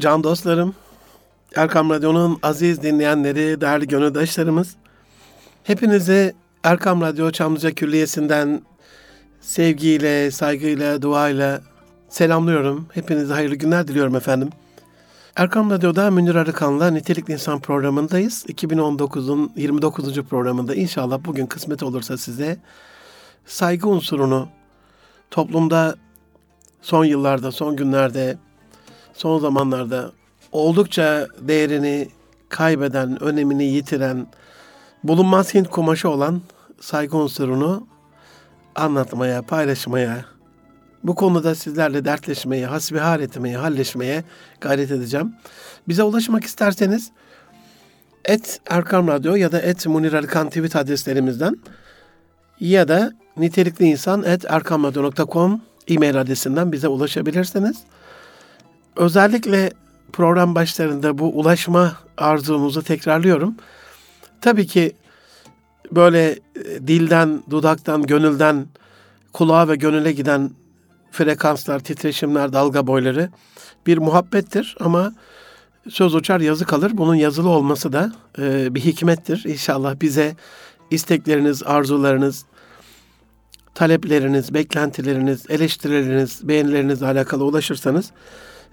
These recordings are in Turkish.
can dostlarım, Erkam Radyo'nun aziz dinleyenleri, değerli gönüldaşlarımız, hepinize Erkam Radyo Çamlıca Külliyesi'nden sevgiyle, saygıyla, duayla selamlıyorum. Hepinize hayırlı günler diliyorum efendim. Erkam Radyo'da Münir Arıkan'la Nitelikli İnsan programındayız. 2019'un 29. programında inşallah bugün kısmet olursa size saygı unsurunu toplumda son yıllarda, son günlerde, son zamanlarda oldukça değerini kaybeden, önemini yitiren, bulunmaz Hint kumaşı olan saygı unsurunu anlatmaya, paylaşmaya, bu konuda sizlerle dertleşmeye, hasbihal etmeye, halleşmeye gayret edeceğim. Bize ulaşmak isterseniz et Erkam Radyo ya da et Munir Erkan tweet adreslerimizden ya da nitelikli insan et erkamradyo.com e-mail adresinden bize ulaşabilirsiniz. Özellikle program başlarında bu ulaşma arzumuzu tekrarlıyorum. Tabii ki böyle e, dilden, dudaktan, gönülden kulağa ve gönüle giden frekanslar, titreşimler, dalga boyları bir muhabbettir ama söz uçar yazı kalır. Bunun yazılı olması da e, bir hikmettir. İnşallah bize istekleriniz, arzularınız, talepleriniz, beklentileriniz, eleştirileriniz, beğenilerinizle alakalı ulaşırsanız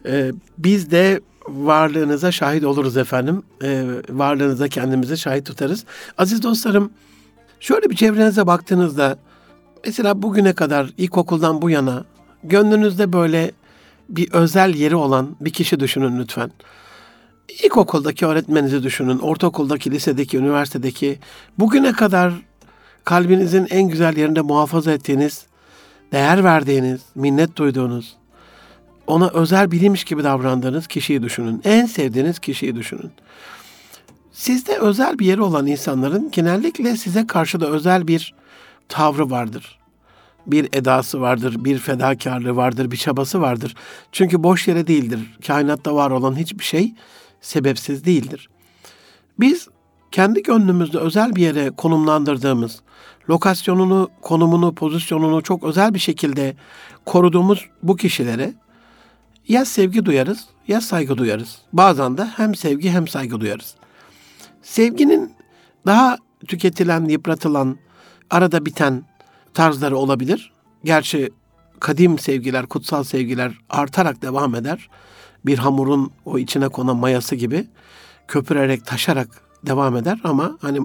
e, biz de varlığınıza şahit oluruz efendim. E, varlığınıza kendimizi şahit tutarız. Aziz dostlarım, şöyle bir çevrenize baktığınızda mesela bugüne kadar ilkokuldan bu yana gönlünüzde böyle bir özel yeri olan bir kişi düşünün lütfen. İlkokuldaki öğretmeninizi düşünün, ortaokuldaki, lisedeki, üniversitedeki bugüne kadar kalbinizin en güzel yerinde muhafaza ettiğiniz, değer verdiğiniz, minnet duyduğunuz, ona özel bilmiş gibi davrandığınız kişiyi düşünün. En sevdiğiniz kişiyi düşünün. Sizde özel bir yeri olan insanların genellikle size karşı da özel bir tavrı vardır. Bir edası vardır, bir fedakarlığı vardır, bir çabası vardır. Çünkü boş yere değildir. Kainatta var olan hiçbir şey sebepsiz değildir. Biz kendi gönlümüzde özel bir yere konumlandırdığımız, lokasyonunu, konumunu, pozisyonunu çok özel bir şekilde koruduğumuz bu kişilere ya sevgi duyarız ya saygı duyarız. Bazen de hem sevgi hem saygı duyarız. Sevginin daha tüketilen, yıpratılan, arada biten tarzları olabilir. Gerçi kadim sevgiler, kutsal sevgiler artarak devam eder. Bir hamurun o içine konan mayası gibi köpürerek, taşarak devam eder ama hani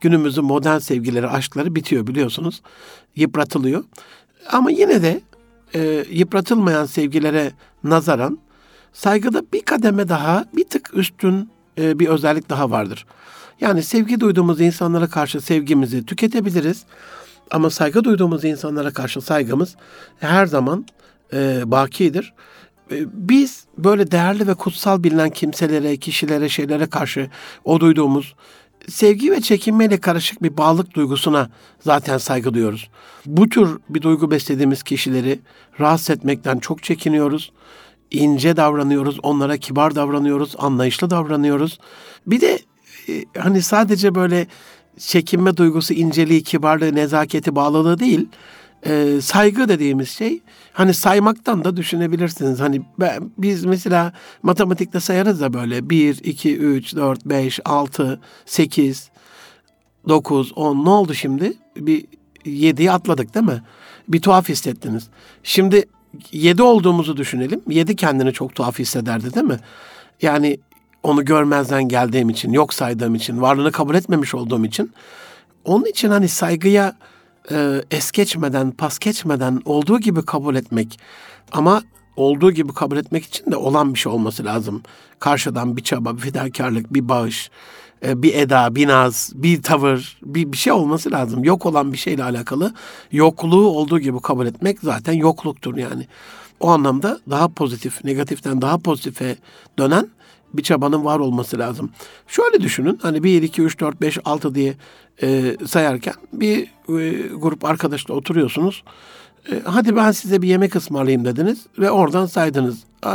günümüzün modern sevgileri, aşkları bitiyor biliyorsunuz. Yıpratılıyor. Ama yine de e, yıpratılmayan sevgilere nazaran saygıda bir kademe daha, bir tık üstün e, bir özellik daha vardır. Yani sevgi duyduğumuz insanlara karşı sevgimizi tüketebiliriz. Ama saygı duyduğumuz insanlara karşı saygımız her zaman e, bakidir. E, biz böyle değerli ve kutsal bilinen kimselere, kişilere, şeylere karşı o duyduğumuz sevgi ve çekinmeyle karışık bir bağlılık duygusuna zaten saygı duyuyoruz. Bu tür bir duygu beslediğimiz kişileri rahatsız etmekten çok çekiniyoruz. İnce davranıyoruz, onlara kibar davranıyoruz, anlayışlı davranıyoruz. Bir de e, hani sadece böyle çekinme duygusu, inceliği, kibarlığı, nezaketi, bağlılığı değil, e, saygı dediğimiz şey hani saymaktan da düşünebilirsiniz. Hani ben, biz mesela matematikte sayarız da böyle 1, 2, 3, 4, 5, 6, 8, 9, 10 ne oldu şimdi? Bir 7'yi atladık değil mi? Bir tuhaf hissettiniz. Şimdi 7 olduğumuzu düşünelim. 7 kendini çok tuhaf hissederdi değil mi? Yani onu görmezden geldiğim için, yok saydığım için, varlığını kabul etmemiş olduğum için. Onun için hani saygıya e, es geçmeden, pas geçmeden olduğu gibi kabul etmek ama olduğu gibi kabul etmek için de olan bir şey olması lazım. Karşıdan bir çaba, bir fedakarlık, bir bağış, e, bir eda, bir naz, bir tavır, bir, bir şey olması lazım. Yok olan bir şeyle alakalı yokluğu olduğu gibi kabul etmek zaten yokluktur yani. O anlamda daha pozitif, negatiften daha pozitife dönen bir çabanın var olması lazım. Şöyle düşünün hani 1, 2, 3, 4, 5, 6 diye e, sayarken bir e, grup arkadaşla oturuyorsunuz. E, hadi ben size bir yemek ısmarlayayım dediniz ve oradan saydınız. E,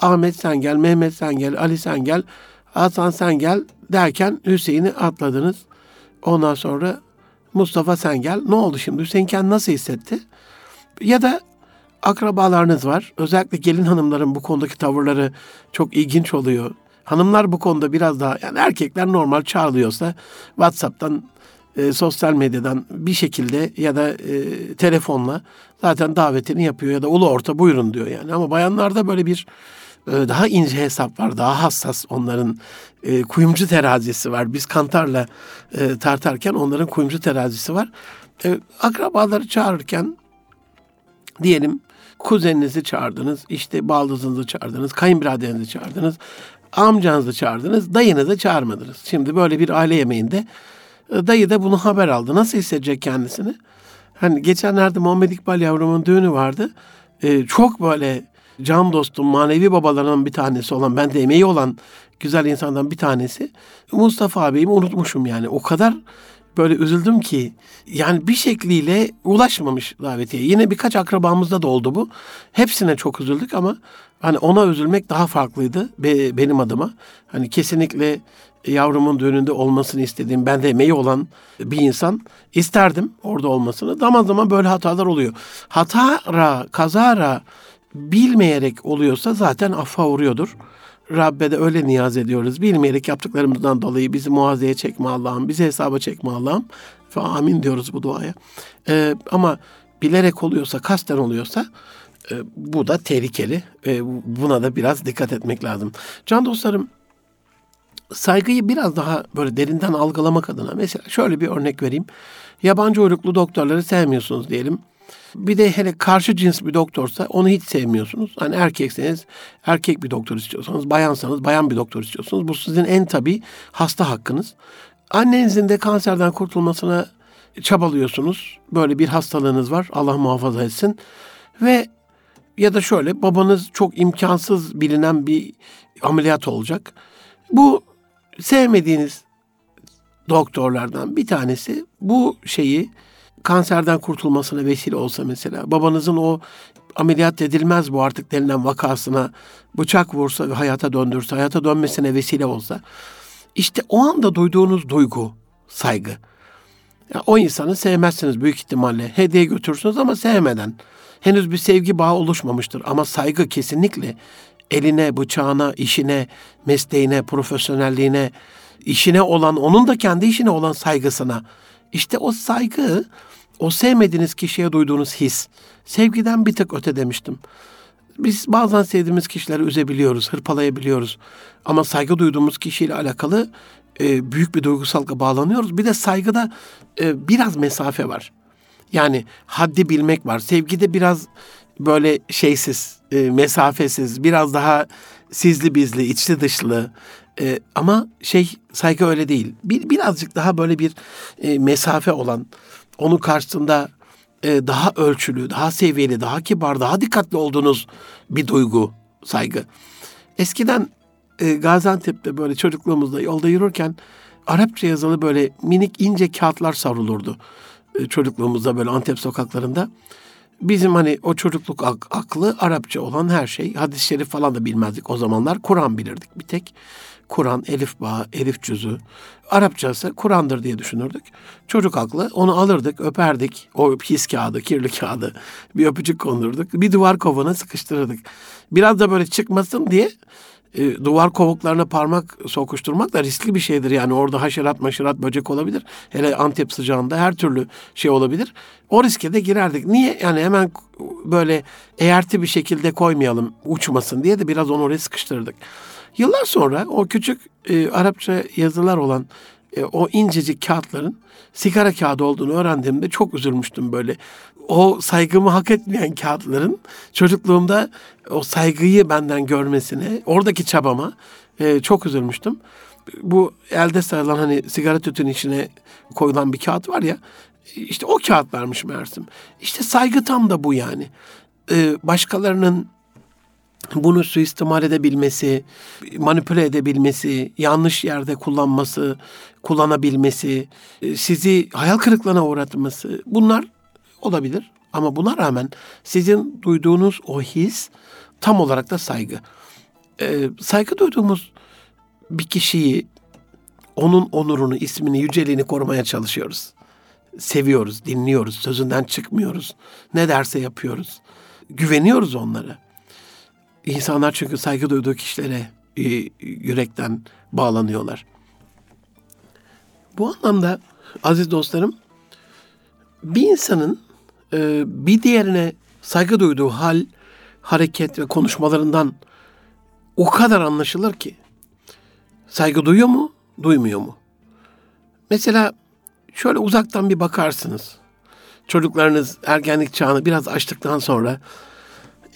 Ahmet sen gel, Mehmet sen gel, Ali sen gel, Hasan sen gel derken Hüseyin'i atladınız. Ondan sonra Mustafa sen gel. Ne oldu şimdi? Hüseyin kendini nasıl hissetti? Ya da akrabalarınız var. Özellikle gelin hanımların bu konudaki tavırları çok ilginç oluyor. Hanımlar bu konuda biraz daha yani erkekler normal çağırıyorsa WhatsApp'tan e, sosyal medyadan bir şekilde ya da e, telefonla zaten davetini yapıyor ya da ulu orta buyurun diyor yani. Ama bayanlarda böyle bir e, daha ince hesap var, daha hassas onların e, kuyumcu terazisi var. Biz kantarla e, tartarken onların kuyumcu terazisi var. E, akrabaları çağırırken diyelim kuzeninizi çağırdınız, işte baldızınızı çağırdınız, kayınbiraderinizi çağırdınız, amcanızı çağırdınız, dayınızı çağırmadınız. Şimdi böyle bir aile yemeğinde e, dayı da bunu haber aldı. Nasıl hissedecek kendisini? Hani geçenlerde Muhammed İkbal yavrumun düğünü vardı. Ee, çok böyle can dostum, manevi babalarından bir tanesi olan, ben de emeği olan güzel insandan bir tanesi. Mustafa abimi unutmuşum yani. O kadar böyle üzüldüm ki yani bir şekliyle ulaşmamış davetiye. Yine birkaç akrabamızda da oldu bu. Hepsine çok üzüldük ama hani ona üzülmek daha farklıydı be, benim adıma. Hani kesinlikle yavrumun düğününde olmasını istediğim, bende emeği olan bir insan isterdim orada olmasını. Zaman zaman böyle hatalar oluyor. Hatara, kazara bilmeyerek oluyorsa zaten affa uğruyordur. Rabbe de öyle niyaz ediyoruz. Bilmeyerek yaptıklarımızdan dolayı bizi muazeye çekme Allah'ım, bizi hesaba çekme Allah'ım. Ve amin diyoruz bu duaya. Ee, ama bilerek oluyorsa, kasten oluyorsa e, bu da tehlikeli. E, buna da biraz dikkat etmek lazım. Can dostlarım, saygıyı biraz daha böyle derinden algılamak adına mesela şöyle bir örnek vereyim. Yabancı uyruklu doktorları sevmiyorsunuz diyelim. Bir de hele karşı cins bir doktorsa onu hiç sevmiyorsunuz. Hani erkekseniz erkek bir doktor istiyorsanız, bayansanız bayan bir doktor istiyorsunuz. Bu sizin en tabii hasta hakkınız. Annenizin de kanserden kurtulmasına çabalıyorsunuz. Böyle bir hastalığınız var. Allah muhafaza etsin. Ve ya da şöyle babanız çok imkansız bilinen bir ameliyat olacak. Bu sevmediğiniz doktorlardan bir tanesi bu şeyi kanserden kurtulmasına vesile olsa mesela babanızın o ameliyat edilmez bu artık denilen vakasına bıçak vursa ve hayata döndürse, hayata dönmesine vesile olsa işte o anda duyduğunuz duygu, saygı. Ya o insanı sevmezsiniz büyük ihtimalle. Hediye götürürsünüz ama sevmeden. Henüz bir sevgi bağı oluşmamıştır ama saygı kesinlikle eline, bıçağına, işine, mesleğine, profesyonelliğine, işine olan, onun da kendi işine olan saygısına. İşte o saygı, o sevmediğiniz kişiye duyduğunuz his. Sevgiden bir tık öte demiştim. Biz bazen sevdiğimiz kişileri üzebiliyoruz, hırpalayabiliyoruz. Ama saygı duyduğumuz kişiyle alakalı e, büyük bir duygusallıkla bağlanıyoruz. Bir de saygıda e, biraz mesafe var. Yani haddi bilmek var. Sevgide biraz böyle şeysiz, e, mesafesiz, biraz daha sizli bizli, içli dışlı. E, ama şey saygı öyle değil. Bir, birazcık daha böyle bir e, mesafe olan, onun karşısında e, daha ölçülü, daha seviyeli, daha kibar, daha dikkatli olduğunuz bir duygu, saygı. Eskiden e, Gaziantep'te böyle çocukluğumuzda yolda yürürken Arapça yazılı böyle minik ince kağıtlar savrulurdu. E, çocukluğumuzda böyle Antep sokaklarında. Bizim hani o çocukluk ak- aklı Arapça olan her şey. Hadis-i şerif falan da bilmezdik o zamanlar. Kur'an bilirdik bir tek. Kur'an, elif bağ, elif cüzü. Arapçası Kur'an'dır diye düşünürdük. Çocuk aklı onu alırdık, öperdik. O pis kağıdı, kirli kağıdı. Bir öpücük kondurduk. Bir duvar kovana sıkıştırırdık. Biraz da böyle çıkmasın diye e, duvar kovuklarına parmak sokuşturmak da riskli bir şeydir. Yani orada haşerat maşerat böcek olabilir. Hele Antep sıcağında her türlü şey olabilir. O riske de girerdik. Niye? Yani hemen böyle eğerti bir şekilde koymayalım uçmasın diye de biraz onu oraya sıkıştırdık. Yıllar sonra o küçük e, Arapça yazılar olan e, o incecik kağıtların sigara kağıdı olduğunu öğrendiğimde çok üzülmüştüm böyle. O saygımı hak etmeyen kağıtların çocukluğumda o saygıyı benden görmesine, oradaki çabama e, çok üzülmüştüm. Bu elde sayılan hani sigara tütün içine koyulan bir kağıt var ya, işte o kağıt vermiş Mersim. İşte saygı tam da bu yani. E, başkalarının bunu suistimal edebilmesi, manipüle edebilmesi, yanlış yerde kullanması, kullanabilmesi, e, sizi hayal kırıklığına uğratması bunlar olabilir. Ama buna rağmen sizin duyduğunuz o his tam olarak da saygı. Ee, saygı duyduğumuz bir kişiyi, onun onurunu, ismini, yüceliğini korumaya çalışıyoruz. Seviyoruz, dinliyoruz, sözünden çıkmıyoruz. Ne derse yapıyoruz. güveniyoruz onlara. İnsanlar çünkü saygı duyduğu kişilere e, yürekten bağlanıyorlar. Bu anlamda aziz dostlarım bir insanın e, bir diğerine saygı duyduğu hal, hareket ve konuşmalarından o kadar anlaşılır ki saygı duyuyor mu, duymuyor mu? Mesela şöyle uzaktan bir bakarsınız. Çocuklarınız ergenlik çağını biraz açtıktan sonra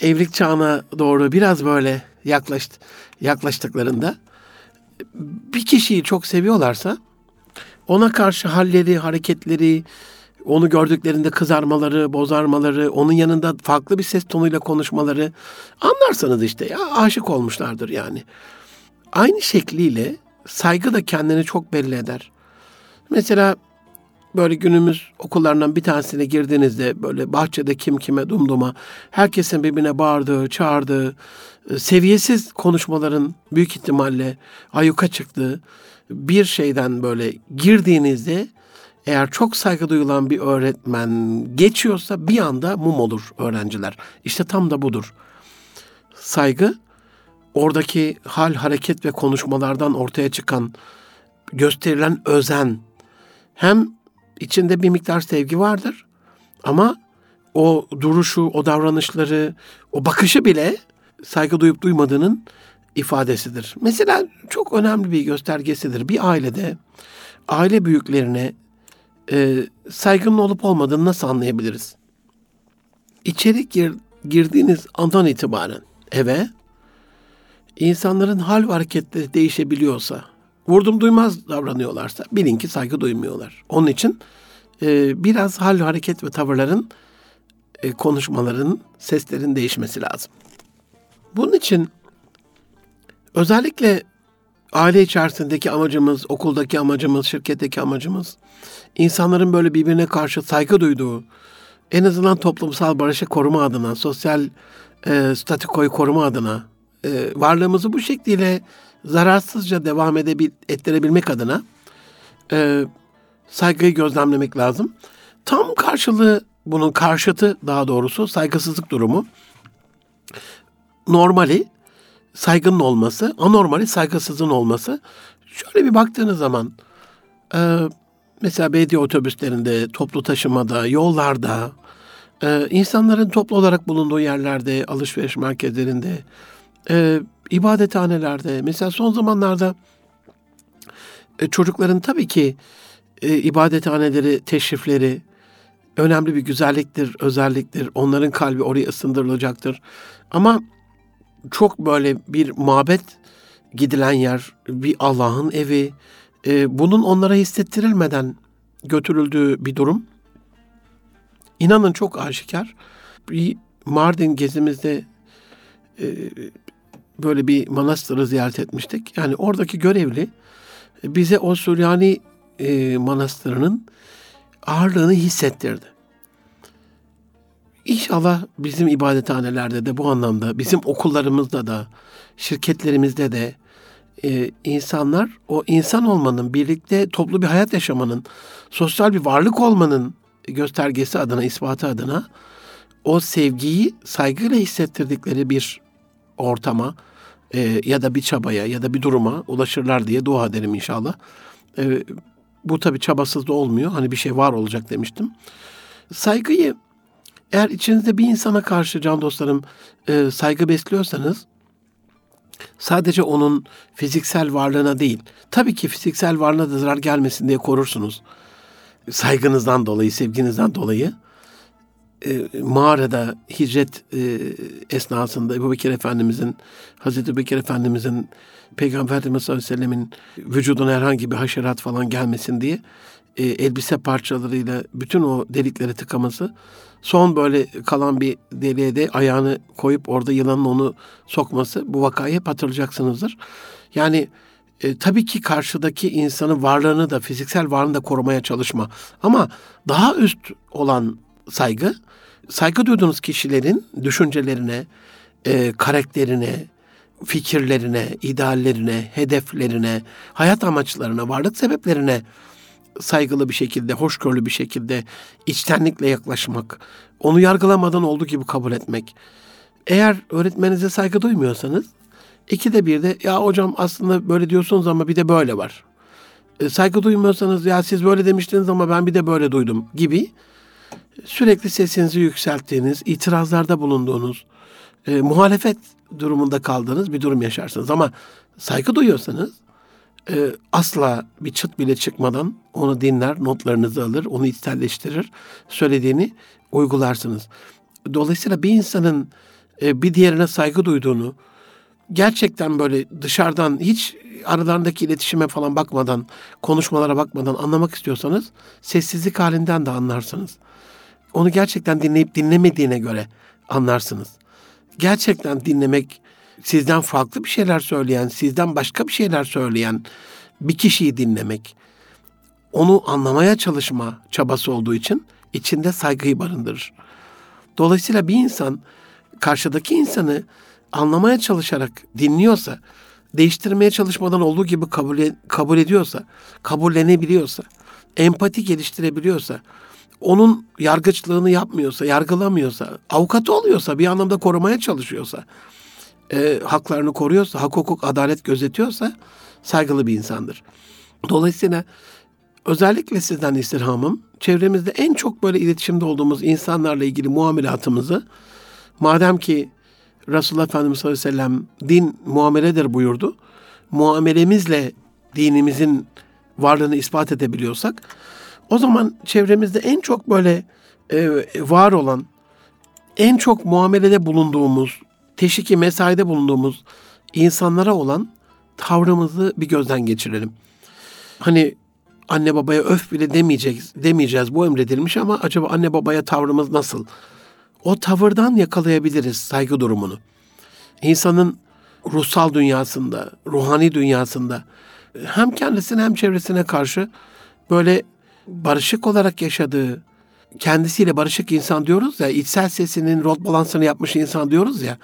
evlilik çağına doğru biraz böyle yaklaştı, yaklaştıklarında bir kişiyi çok seviyorlarsa ona karşı halleri, hareketleri, onu gördüklerinde kızarmaları, bozarmaları, onun yanında farklı bir ses tonuyla konuşmaları anlarsanız işte ya aşık olmuşlardır yani. Aynı şekliyle saygı da kendini çok belli eder. Mesela böyle günümüz okullarından bir tanesine girdiğinizde böyle bahçede kim kime dumduma herkesin birbirine bağırdığı, çağırdığı, e, seviyesiz konuşmaların büyük ihtimalle ayuka çıktığı bir şeyden böyle girdiğinizde eğer çok saygı duyulan bir öğretmen geçiyorsa bir anda mum olur öğrenciler. İşte tam da budur. Saygı oradaki hal, hareket ve konuşmalardan ortaya çıkan gösterilen özen hem içinde bir miktar sevgi vardır ama o duruşu, o davranışları, o bakışı bile saygı duyup duymadığının ifadesidir. Mesela çok önemli bir göstergesidir. Bir ailede aile büyüklerine e, saygının olup olmadığını nasıl anlayabiliriz? İçeri gir, girdiğiniz andan itibaren eve insanların hal ve hareketleri değişebiliyorsa, vurdum duymaz davranıyorlarsa bilin ki saygı duymuyorlar. Onun için e, biraz hal, hareket ve tavırların, e, konuşmaların, seslerin değişmesi lazım. Bunun için özellikle aile içerisindeki amacımız, okuldaki amacımız, şirketteki amacımız insanların böyle birbirine karşı saygı duyduğu, en azından toplumsal barışı koruma adına, sosyal e, statikoyu koruma adına, e, varlığımızı bu şekliyle zararsızca devam edebil, ettirebilmek adına e, saygıyı gözlemlemek lazım. Tam karşılığı, bunun karşıtı daha doğrusu saygısızlık durumu. Normali saygının olması, anormali saygısızlığın olması. Şöyle bir baktığınız zaman e, mesela belediye otobüslerinde, toplu taşımada, yollarda, e, insanların toplu olarak bulunduğu yerlerde, alışveriş merkezlerinde, e, ibadethanelerde, mesela son zamanlarda e, çocukların tabii ki e, ibadethaneleri, teşrifleri önemli bir güzelliktir, özelliktir. Onların kalbi oraya ısındırılacaktır. Ama çok böyle bir mabet gidilen yer, bir Allah'ın evi, e, bunun onlara hissettirilmeden götürüldüğü bir durum. İnanın çok aşikar. Bir Mardin gezimizde böyle bir manastırı ziyaret etmiştik. Yani oradaki görevli bize o Süryani e, manastırının ağırlığını hissettirdi. İnşallah bizim ibadethanelerde de bu anlamda, bizim okullarımızda da, şirketlerimizde de e, insanlar o insan olmanın, birlikte toplu bir hayat yaşamanın, sosyal bir varlık olmanın göstergesi adına, ispatı adına o sevgiyi saygıyla hissettirdikleri bir ortama e, ya da bir çabaya ya da bir duruma ulaşırlar diye dua ederim inşallah. E, bu tabi çabasız da olmuyor. Hani bir şey var olacak demiştim. Saygıyı eğer içinizde bir insana karşı can dostlarım e, saygı besliyorsanız sadece onun fiziksel varlığına değil, tabii ki fiziksel varlığına da zarar gelmesin diye korursunuz. Saygınızdan dolayı, sevginizden dolayı e, mağarada hicret e, esnasında Ebu Bekir Efendimizin, Hazreti Bekir Efendimizin Peygamber Efendimiz sallallahu vücuduna herhangi bir haşerat falan gelmesin diye e, elbise parçalarıyla bütün o delikleri tıkaması son böyle kalan bir deliğe de ayağını koyup orada yılanın onu sokması bu vakayı hep hatırlayacaksınızdır. Yani e, tabii ki karşıdaki insanın varlığını da fiziksel varlığını da korumaya çalışma. Ama daha üst olan saygı, saygı duyduğunuz kişilerin düşüncelerine, e, karakterine, fikirlerine, ideallerine, hedeflerine, hayat amaçlarına, varlık sebeplerine saygılı bir şekilde, hoşgörülü bir şekilde, içtenlikle yaklaşmak, onu yargılamadan olduğu gibi kabul etmek. Eğer öğretmeninize saygı duymuyorsanız, ikide bir de ya hocam aslında böyle diyorsunuz ama bir de böyle var. E, saygı duymuyorsanız ya siz böyle demiştiniz ama ben bir de böyle duydum gibi sürekli sesinizi yükselttiğiniz, itirazlarda bulunduğunuz, e, muhalefet durumunda kaldığınız bir durum yaşarsınız. Ama saygı duyuyorsanız e, asla bir çıt bile çıkmadan onu dinler, notlarınızı alır, onu içselleştirir, söylediğini uygularsınız. Dolayısıyla bir insanın e, bir diğerine saygı duyduğunu, gerçekten böyle dışarıdan hiç aralarındaki iletişime falan bakmadan, konuşmalara bakmadan anlamak istiyorsanız sessizlik halinden de anlarsınız. Onu gerçekten dinleyip dinlemediğine göre anlarsınız. Gerçekten dinlemek sizden farklı bir şeyler söyleyen, sizden başka bir şeyler söyleyen bir kişiyi dinlemek, onu anlamaya çalışma çabası olduğu için içinde saygıyı barındırır. Dolayısıyla bir insan karşıdaki insanı anlamaya çalışarak dinliyorsa, değiştirmeye çalışmadan olduğu gibi kabul, kabul ediyorsa, kabullenebiliyorsa, empati geliştirebiliyorsa, onun yargıçlığını yapmıyorsa, yargılamıyorsa, avukatı oluyorsa, bir anlamda korumaya çalışıyorsa, e, haklarını koruyorsa, hak hukuk adalet gözetiyorsa saygılı bir insandır. Dolayısıyla özellikle sizden istirhamım çevremizde en çok böyle iletişimde olduğumuz insanlarla ilgili muamelatımızı madem ki Resulullah Efendimiz sallallahu aleyhi ve sellem din muameledir buyurdu. Muamelemizle dinimizin varlığını ispat edebiliyorsak o zaman çevremizde en çok böyle e, var olan en çok muamelede bulunduğumuz teşviki mesaide bulunduğumuz insanlara olan tavrımızı bir gözden geçirelim. Hani anne babaya öf bile demeyeceğiz, demeyeceğiz bu emredilmiş ama acaba anne babaya tavrımız nasıl? O tavırdan yakalayabiliriz saygı durumunu. İnsanın ruhsal dünyasında, ruhani dünyasında hem kendisine hem çevresine karşı böyle barışık olarak yaşadığı, kendisiyle barışık insan diyoruz ya, içsel sesinin rol balansını yapmış insan diyoruz ya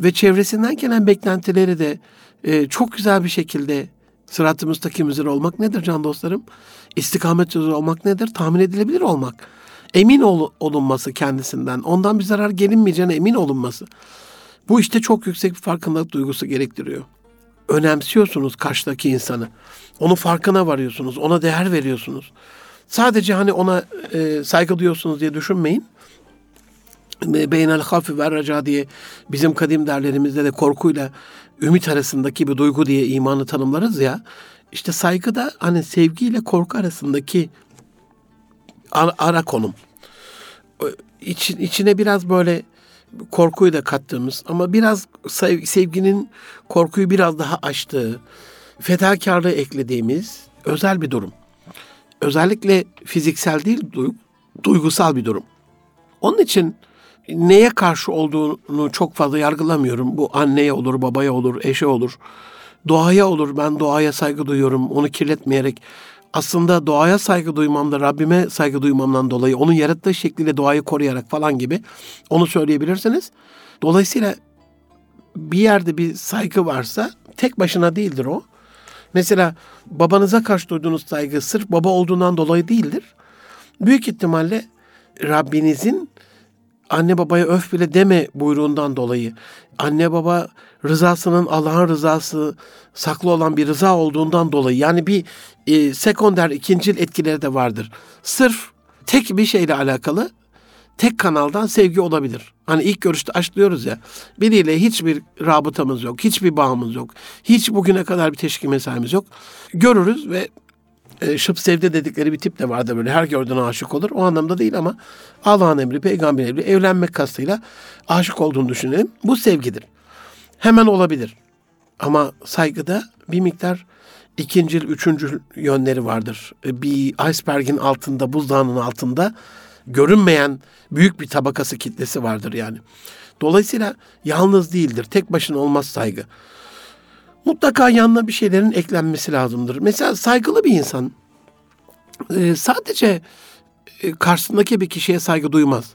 ve çevresinden gelen beklentileri de e, çok güzel bir şekilde sırat-ı müstakim üzere olmak nedir can dostlarım? İstikamet üzere olmak nedir? Tahmin edilebilir olmak. Emin ol, olunması kendisinden. Ondan bir zarar gelinmeyeceğine emin olunması. Bu işte çok yüksek bir farkındalık duygusu gerektiriyor. Önemsiyorsunuz karşıdaki insanı. Onun farkına varıyorsunuz. Ona değer veriyorsunuz. Sadece hani ona e, saygı duyuyorsunuz diye düşünmeyin beynel hafi ve raca diye bizim kadim derlerimizde de korkuyla ümit arasındaki bir duygu diye imanı tanımlarız ya. İşte saygı da hani sevgiyle korku arasındaki ara, ara konum. İç, içine biraz böyle korkuyu da kattığımız ama biraz sevginin korkuyu biraz daha aştığı, fedakarlığı eklediğimiz özel bir durum. Özellikle fiziksel değil, duygusal bir durum. Onun için neye karşı olduğunu çok fazla yargılamıyorum. Bu anneye olur, babaya olur, eşe olur. Doğaya olur. Ben doğaya saygı duyuyorum. Onu kirletmeyerek. Aslında doğaya saygı duymamda, Rabbime saygı duymamdan dolayı onun yarattığı şekliyle doğayı koruyarak falan gibi onu söyleyebilirsiniz. Dolayısıyla bir yerde bir saygı varsa tek başına değildir o. Mesela babanıza karşı duyduğunuz saygı sırf baba olduğundan dolayı değildir. Büyük ihtimalle Rabbinizin anne babaya öf bile deme buyruğundan dolayı anne baba rızasının Allah'ın rızası saklı olan bir rıza olduğundan dolayı yani bir e, sekonder ikincil etkileri de vardır. Sırf tek bir şeyle alakalı tek kanaldan sevgi olabilir. Hani ilk görüşte aşk diyoruz ya. Biriyle hiçbir rabıtamız yok, hiçbir bağımız yok. Hiç bugüne kadar bir teşkil mesaimiz yok. Görürüz ve e, şıp sevde dedikleri bir tip de vardı böyle her gördüğüne aşık olur. O anlamda değil ama Allah'ın emri, peygamber emri evlenmek kastıyla aşık olduğunu düşünelim. Bu sevgidir. Hemen olabilir. Ama saygıda bir miktar ikincil, üçüncü yönleri vardır. E, bir iceberg'in altında, buzdağının altında görünmeyen büyük bir tabakası kitlesi vardır yani. Dolayısıyla yalnız değildir. Tek başına olmaz saygı mutlaka yanına bir şeylerin eklenmesi lazımdır. Mesela saygılı bir insan e, sadece e, karşısındaki bir kişiye saygı duymaz.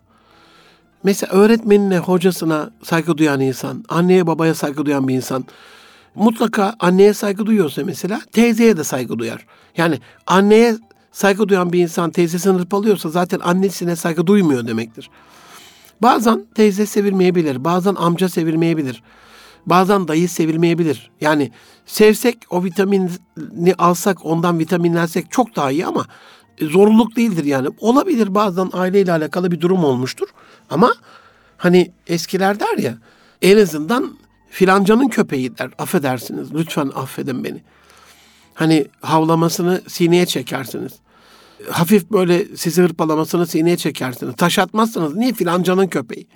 Mesela öğretmenine, hocasına saygı duyan insan, anneye babaya saygı duyan bir insan mutlaka anneye saygı duyuyorsa mesela teyzeye de saygı duyar. Yani anneye saygı duyan bir insan teyzesini hırpalıyorsa zaten annesine saygı duymuyor demektir. Bazen teyze sevilmeyebilir, bazen amca sevilmeyebilir. Bazen dayı sevilmeyebilir. Yani sevsek o vitamini alsak ondan vitaminlensek çok daha iyi ama zorunluluk değildir yani. Olabilir bazen aileyle alakalı bir durum olmuştur. Ama hani eskiler der ya en azından filancanın köpeği der. Affedersiniz lütfen affedin beni. Hani havlamasını sineye çekersiniz. Hafif böyle sizi hırpalamasını sineye çekersiniz. Taş atmazsınız. Niye filancanın köpeği?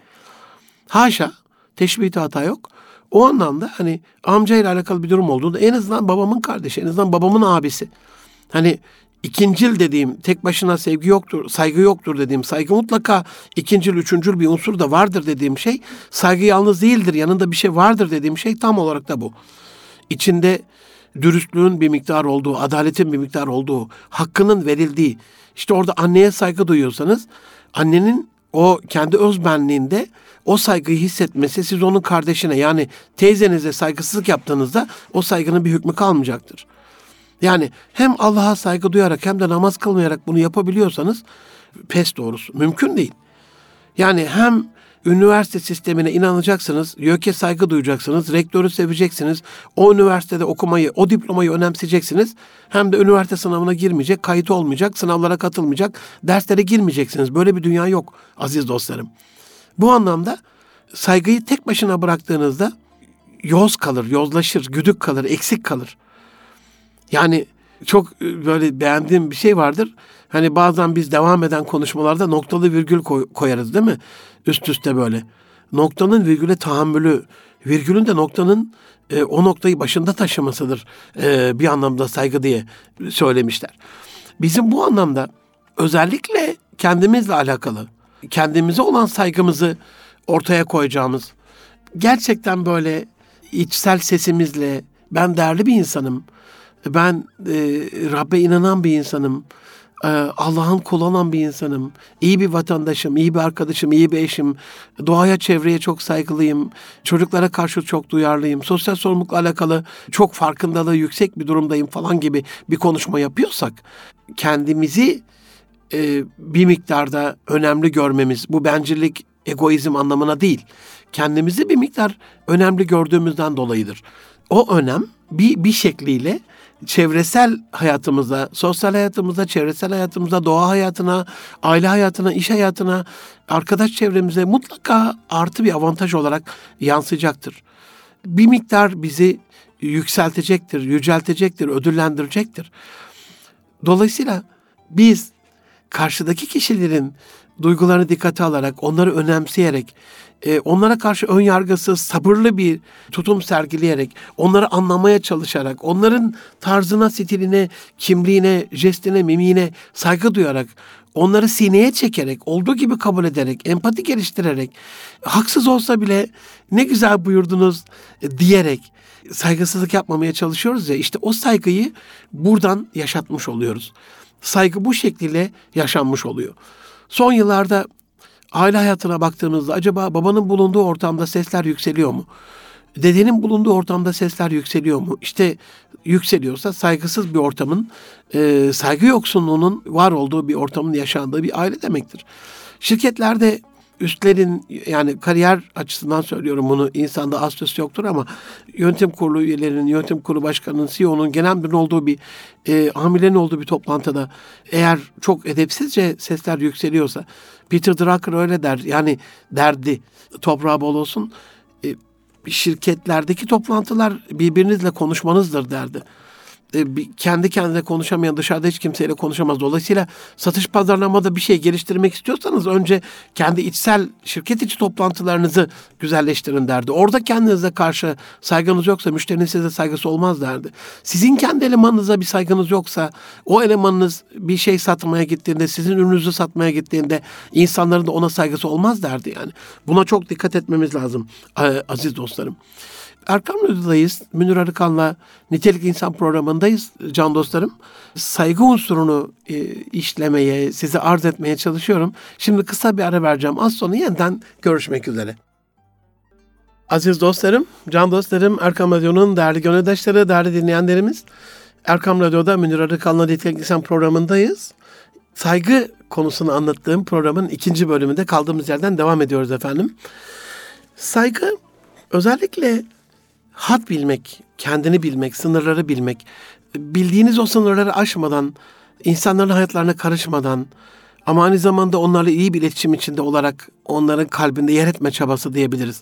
Haşa. Teşbihte hata yok. O anlamda hani amcayla alakalı bir durum olduğunda en azından babamın kardeşi, en azından babamın abisi. Hani ikincil dediğim tek başına sevgi yoktur, saygı yoktur dediğim saygı mutlaka ikincil, üçüncül bir unsur da vardır dediğim şey saygı yalnız değildir yanında bir şey vardır dediğim şey tam olarak da bu. İçinde dürüstlüğün bir miktar olduğu, adaletin bir miktar olduğu, hakkının verildiği. İşte orada anneye saygı duyuyorsanız annenin o kendi özbenliğinde o saygıyı hissetmesi siz onun kardeşine yani teyzenize saygısızlık yaptığınızda o saygının bir hükmü kalmayacaktır. Yani hem Allah'a saygı duyarak hem de namaz kılmayarak bunu yapabiliyorsanız pes doğrusu mümkün değil. Yani hem üniversite sistemine inanacaksınız, YÖK'e saygı duyacaksınız, rektörü seveceksiniz, o üniversitede okumayı, o diplomayı önemseyeceksiniz. Hem de üniversite sınavına girmeyecek, kayıt olmayacak, sınavlara katılmayacak, derslere girmeyeceksiniz. Böyle bir dünya yok aziz dostlarım. Bu anlamda saygıyı tek başına bıraktığınızda yoz kalır, yozlaşır, güdük kalır, eksik kalır. Yani çok e, böyle beğendiğim bir şey vardır. Hani bazen biz devam eden konuşmalarda noktalı virgül koy, koyarız değil mi? Üst üste böyle. Noktanın virgüle tahammülü, virgülün de noktanın e, o noktayı başında taşımasıdır e, bir anlamda saygı diye söylemişler. Bizim bu anlamda özellikle kendimizle alakalı, kendimize olan saygımızı ortaya koyacağımız, gerçekten böyle içsel sesimizle ben değerli bir insanım, ben e, Rabbe inanan bir insanım, e, Allah'ın kullanan bir insanım, iyi bir vatandaşım, iyi bir arkadaşım, iyi bir eşim, doğaya, çevreye çok saygılıyım, çocuklara karşı çok duyarlıyım, sosyal sorumlulukla alakalı çok farkındalığı yüksek bir durumdayım falan gibi bir konuşma yapıyorsak, kendimizi e, bir miktarda önemli görmemiz, bu bencillik, egoizm anlamına değil, kendimizi bir miktar önemli gördüğümüzden dolayıdır. O önem bir, bir şekliyle çevresel hayatımıza, sosyal hayatımıza, çevresel hayatımıza, doğa hayatına, aile hayatına, iş hayatına, arkadaş çevremize mutlaka artı bir avantaj olarak yansıyacaktır. Bir miktar bizi yükseltecektir, yüceltecektir, ödüllendirecektir. Dolayısıyla biz karşıdaki kişilerin duygularını dikkate alarak, onları önemseyerek, e, onlara karşı ön yargısız, sabırlı bir tutum sergileyerek, onları anlamaya çalışarak, onların tarzına, stiline, kimliğine, jestine, mimiğine saygı duyarak, onları sineye çekerek, olduğu gibi kabul ederek, empati geliştirerek, haksız olsa bile ne güzel buyurdunuz diyerek saygısızlık yapmamaya çalışıyoruz ya, işte o saygıyı buradan yaşatmış oluyoruz. Saygı bu şekliyle yaşanmış oluyor. Son yıllarda aile hayatına baktığımızda acaba babanın bulunduğu ortamda sesler yükseliyor mu? Dedenin bulunduğu ortamda sesler yükseliyor mu? İşte yükseliyorsa saygısız bir ortamın, e, saygı yoksunluğunun var olduğu bir ortamın yaşandığı bir aile demektir. Şirketlerde üstlerin yani kariyer açısından söylüyorum bunu insanda az yoktur ama yönetim kurulu üyelerinin, yönetim kurulu başkanının, CEO'nun genel müdürün olduğu bir e, amirlerin olduğu bir toplantıda eğer çok edepsizce sesler yükseliyorsa Peter Drucker öyle der yani derdi toprağı bol olsun e, şirketlerdeki toplantılar birbirinizle konuşmanızdır derdi. E, kendi kendine konuşamayan dışarıda hiç kimseyle konuşamaz. Dolayısıyla satış pazarlamada bir şey geliştirmek istiyorsanız önce kendi içsel şirket içi toplantılarınızı güzelleştirin derdi. Orada kendinize karşı saygınız yoksa müşterinin size saygısı olmaz derdi. Sizin kendi elemanınıza bir saygınız yoksa o elemanınız bir şey satmaya gittiğinde sizin ürününüzü satmaya gittiğinde insanların da ona saygısı olmaz derdi yani. Buna çok dikkat etmemiz lazım aziz dostlarım. Erkam Radyo'dayız. Münir Arıkan'la Nitelik İnsan programındayız can dostlarım. Saygı unsurunu e, işlemeye, size arz etmeye çalışıyorum. Şimdi kısa bir ara vereceğim. Az sonra yeniden görüşmek üzere. Aziz dostlarım, can dostlarım, Erkam Radyo'nun değerli gönüldaşları, değerli dinleyenlerimiz. Erkam Radyo'da Münir Arıkan'la Nitelik İnsan programındayız. Saygı konusunu anlattığım programın ikinci bölümünde kaldığımız yerden devam ediyoruz efendim. Saygı özellikle hat bilmek, kendini bilmek, sınırları bilmek, bildiğiniz o sınırları aşmadan, insanların hayatlarına karışmadan ama aynı zamanda onlarla iyi bir iletişim içinde olarak onların kalbinde yer etme çabası diyebiliriz.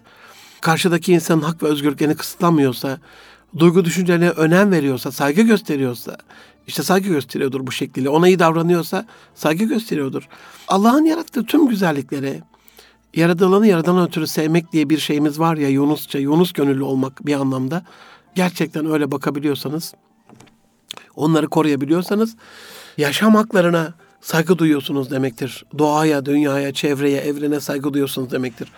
Karşıdaki insanın hak ve özgürlüklerini kısıtlamıyorsa, duygu düşüncelerine önem veriyorsa, saygı gösteriyorsa, işte saygı gösteriyordur bu şekilde. Ona iyi davranıyorsa saygı gösteriyordur. Allah'ın yarattığı tüm güzelliklere, yaratılanı yaradan ötürü sevmek diye bir şeyimiz var ya Yunusça, Yunus gönüllü olmak bir anlamda. Gerçekten öyle bakabiliyorsanız, onları koruyabiliyorsanız yaşam haklarına saygı duyuyorsunuz demektir. Doğaya, dünyaya, çevreye, evrene saygı duyuyorsunuz demektir.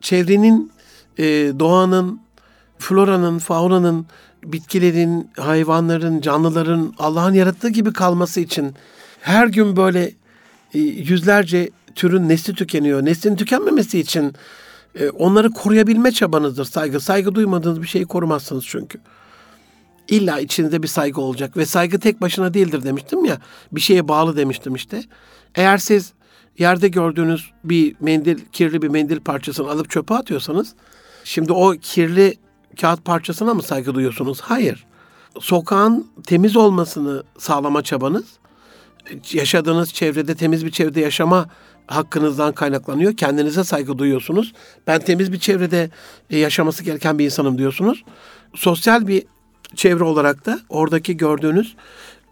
Çevrenin, e, doğanın, floranın, faunanın, bitkilerin, hayvanların, canlıların Allah'ın yarattığı gibi kalması için her gün böyle e, yüzlerce türün nesli tükeniyor. Neslin tükenmemesi için e, onları koruyabilme çabanızdır saygı. Saygı duymadığınız bir şeyi korumazsınız çünkü. İlla içinizde bir saygı olacak ve saygı tek başına değildir demiştim ya. Bir şeye bağlı demiştim işte. Eğer siz yerde gördüğünüz bir mendil, kirli bir mendil parçasını alıp çöpe atıyorsanız, şimdi o kirli kağıt parçasına mı saygı duyuyorsunuz? Hayır. Sokağın temiz olmasını sağlama çabanız, yaşadığınız çevrede temiz bir çevrede yaşama hakkınızdan kaynaklanıyor. Kendinize saygı duyuyorsunuz. Ben temiz bir çevrede yaşaması gereken bir insanım diyorsunuz. Sosyal bir çevre olarak da oradaki gördüğünüz,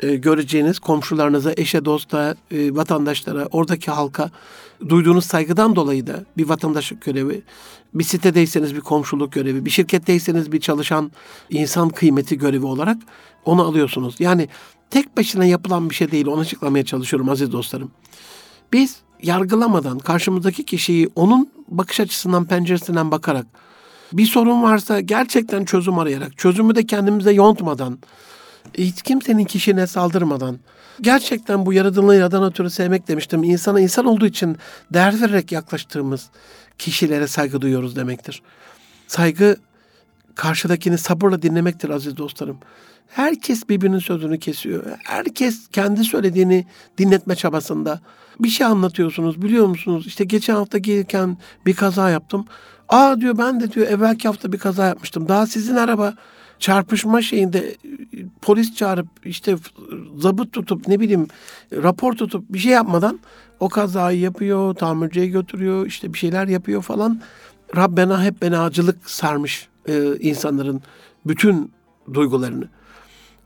e, göreceğiniz komşularınıza, eşe, dosta, e, vatandaşlara, oradaki halka duyduğunuz saygıdan dolayı da bir vatandaşlık görevi, bir sitedeyseniz bir komşuluk görevi, bir şirketteyseniz bir çalışan insan kıymeti görevi olarak onu alıyorsunuz. Yani tek başına yapılan bir şey değil. Onu açıklamaya çalışıyorum aziz dostlarım. Biz yargılamadan karşımızdaki kişiyi onun bakış açısından, penceresinden bakarak bir sorun varsa gerçekten çözüm arayarak, çözümü de kendimize yontmadan, hiç kimsenin kişine saldırmadan, gerçekten bu yaratılığını yaradan ötürü sevmek demiştim. İnsana insan olduğu için değer vererek yaklaştığımız kişilere saygı duyuyoruz demektir. Saygı karşıdakini sabırla dinlemektir aziz dostlarım. Herkes birbirinin sözünü kesiyor. Herkes kendi söylediğini dinletme çabasında. Bir şey anlatıyorsunuz biliyor musunuz? İşte geçen hafta gelirken bir kaza yaptım. Aa diyor ben de diyor evvelki hafta bir kaza yapmıştım. Daha sizin araba çarpışma şeyinde polis çağırıp işte zabıt tutup ne bileyim rapor tutup bir şey yapmadan o kazayı yapıyor, tamirciye götürüyor, işte bir şeyler yapıyor falan. Rabbena hep benacılık sarmış e, insanların bütün duygularını.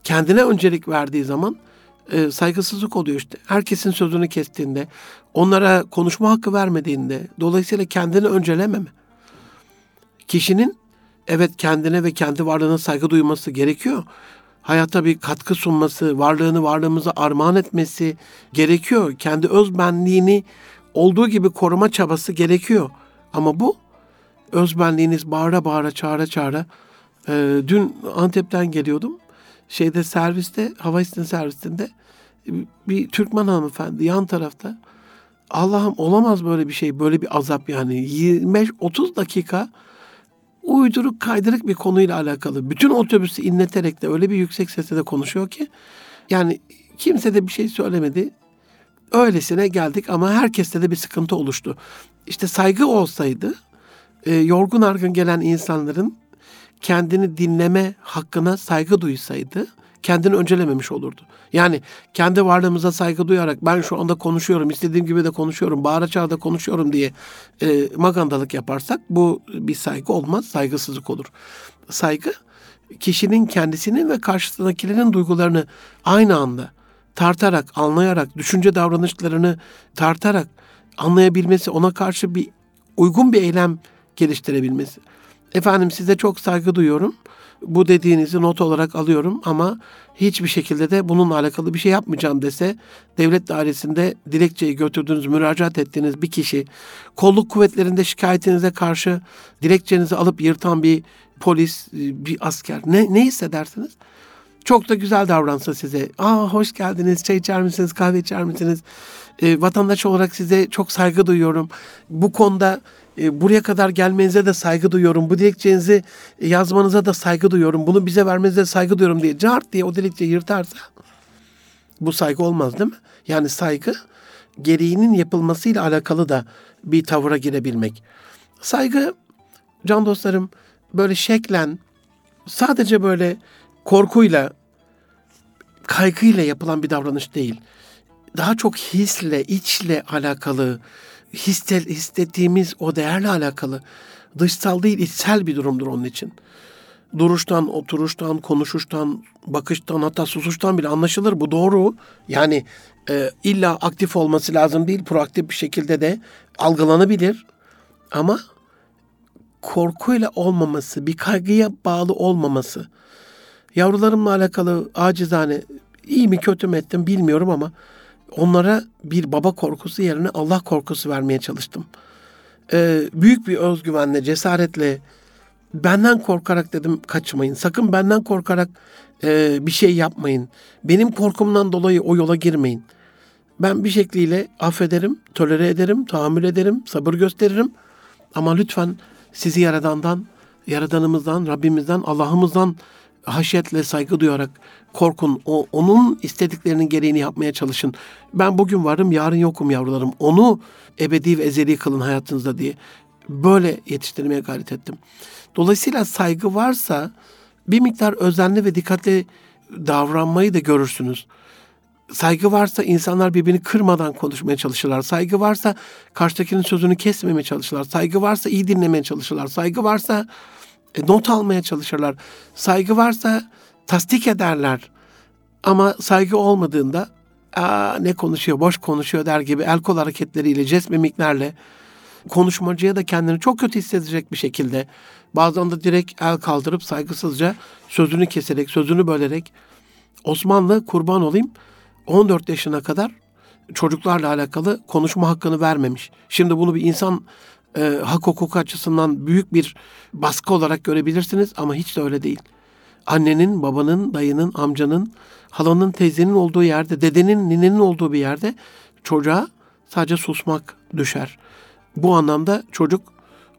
Kendine öncelik verdiği zaman e, saygısızlık oluyor işte. Herkesin sözünü kestiğinde, onlara konuşma hakkı vermediğinde, dolayısıyla kendini öncelememe. Kişinin evet kendine ve kendi varlığına saygı duyması gerekiyor. Hayata bir katkı sunması, varlığını varlığımıza armağan etmesi gerekiyor. Kendi özbenliğini olduğu gibi koruma çabası gerekiyor. Ama bu özbenliğiniz bağıra bağıra çağıra çağıra. E, dün Antep'ten geliyordum. Şeyde serviste, hava istin servisinde bir Türkmen hanımefendi yan tarafta. Allah'ım olamaz böyle bir şey, böyle bir azap yani. 25-30 dakika uyduruk kaydırık bir konuyla alakalı. Bütün otobüsü inleterek de öyle bir yüksek sesle de konuşuyor ki yani kimse de bir şey söylemedi. Öylesine geldik ama herkeste de bir sıkıntı oluştu. İşte saygı olsaydı e, yorgun argın gelen insanların kendini dinleme hakkına saygı duysaydı kendini öncelememiş olurdu. Yani kendi varlığımıza saygı duyarak ben şu anda konuşuyorum, istediğim gibi de konuşuyorum, bağıra çağda konuşuyorum diye e, magandalık yaparsak bu bir saygı olmaz, saygısızlık olur. Saygı kişinin kendisinin ve karşısındakilerin duygularını aynı anda tartarak, anlayarak, düşünce davranışlarını tartarak anlayabilmesi, ona karşı bir uygun bir eylem geliştirebilmesi. Efendim size çok saygı duyuyorum bu dediğinizi not olarak alıyorum ama hiçbir şekilde de bununla alakalı bir şey yapmayacağım dese devlet dairesinde dilekçeyi götürdüğünüz, müracaat ettiğiniz bir kişi kolluk kuvvetlerinde şikayetinize karşı dilekçenizi alıp yırtan bir polis, bir asker ne, ne hissedersiniz? Çok da güzel davransa size. Aa hoş geldiniz, çay içer misiniz, kahve içer misiniz? E, vatandaş olarak size çok saygı duyuyorum. Bu konuda E, buraya kadar gelmenize de saygı duyuyorum. Bu dilekçenizi yazmanıza da saygı duyuyorum. Bunu bize vermenize de saygı duyuyorum diye cart diye o dilekçeyi yırtarsa bu saygı olmaz değil mi? Yani saygı gereğinin yapılmasıyla alakalı da bir tavıra girebilmek. Saygı can dostlarım böyle şeklen sadece böyle korkuyla kaygıyla yapılan bir davranış değil. Daha çok hisle, içle alakalı, hisse, hissettiğimiz o değerle alakalı. Dışsal değil, içsel bir durumdur onun için. Duruştan, oturuştan, konuşuştan, bakıştan hatta susuştan bile anlaşılır. Bu doğru. Yani e, illa aktif olması lazım değil. Proaktif bir şekilde de algılanabilir. Ama korkuyla olmaması, bir kaygıya bağlı olmaması. Yavrularımla alakalı acizane iyi mi kötü mü ettim bilmiyorum ama onlara bir baba korkusu yerine Allah korkusu vermeye çalıştım. Ee, büyük bir özgüvenle, cesaretle benden korkarak dedim kaçmayın. Sakın benden korkarak e, bir şey yapmayın. Benim korkumdan dolayı o yola girmeyin. Ben bir şekliyle affederim, tolere ederim, tahammül ederim, sabır gösteririm. Ama lütfen sizi Yaradan'dan, Yaradanımızdan, Rabbimizden, Allah'ımızdan haşyetle saygı duyarak korkun. O, onun istediklerinin gereğini yapmaya çalışın. Ben bugün varım, yarın yokum yavrularım. Onu ebedi ve ezeli kılın hayatınızda diye. Böyle yetiştirmeye gayret ettim. Dolayısıyla saygı varsa bir miktar özenli ve dikkatli davranmayı da görürsünüz. Saygı varsa insanlar birbirini kırmadan konuşmaya çalışırlar. Saygı varsa karşıdakinin sözünü kesmemeye çalışırlar. Saygı varsa iyi dinlemeye çalışırlar. Saygı varsa not almaya çalışırlar. Saygı varsa tasdik ederler. Ama saygı olmadığında Aa, ne konuşuyor, boş konuşuyor der gibi el kol hareketleriyle, jest mimiklerle konuşmacıya da kendini çok kötü hissedecek bir şekilde bazen de direkt el kaldırıp saygısızca sözünü keserek, sözünü bölerek Osmanlı kurban olayım 14 yaşına kadar çocuklarla alakalı konuşma hakkını vermemiş. Şimdi bunu bir insan e, hak hukuk açısından büyük bir baskı olarak görebilirsiniz ama hiç de öyle değil. Annenin, babanın, dayının, amcanın, halanın, teyzenin olduğu yerde, dedenin, ninenin olduğu bir yerde çocuğa sadece susmak düşer. Bu anlamda çocuk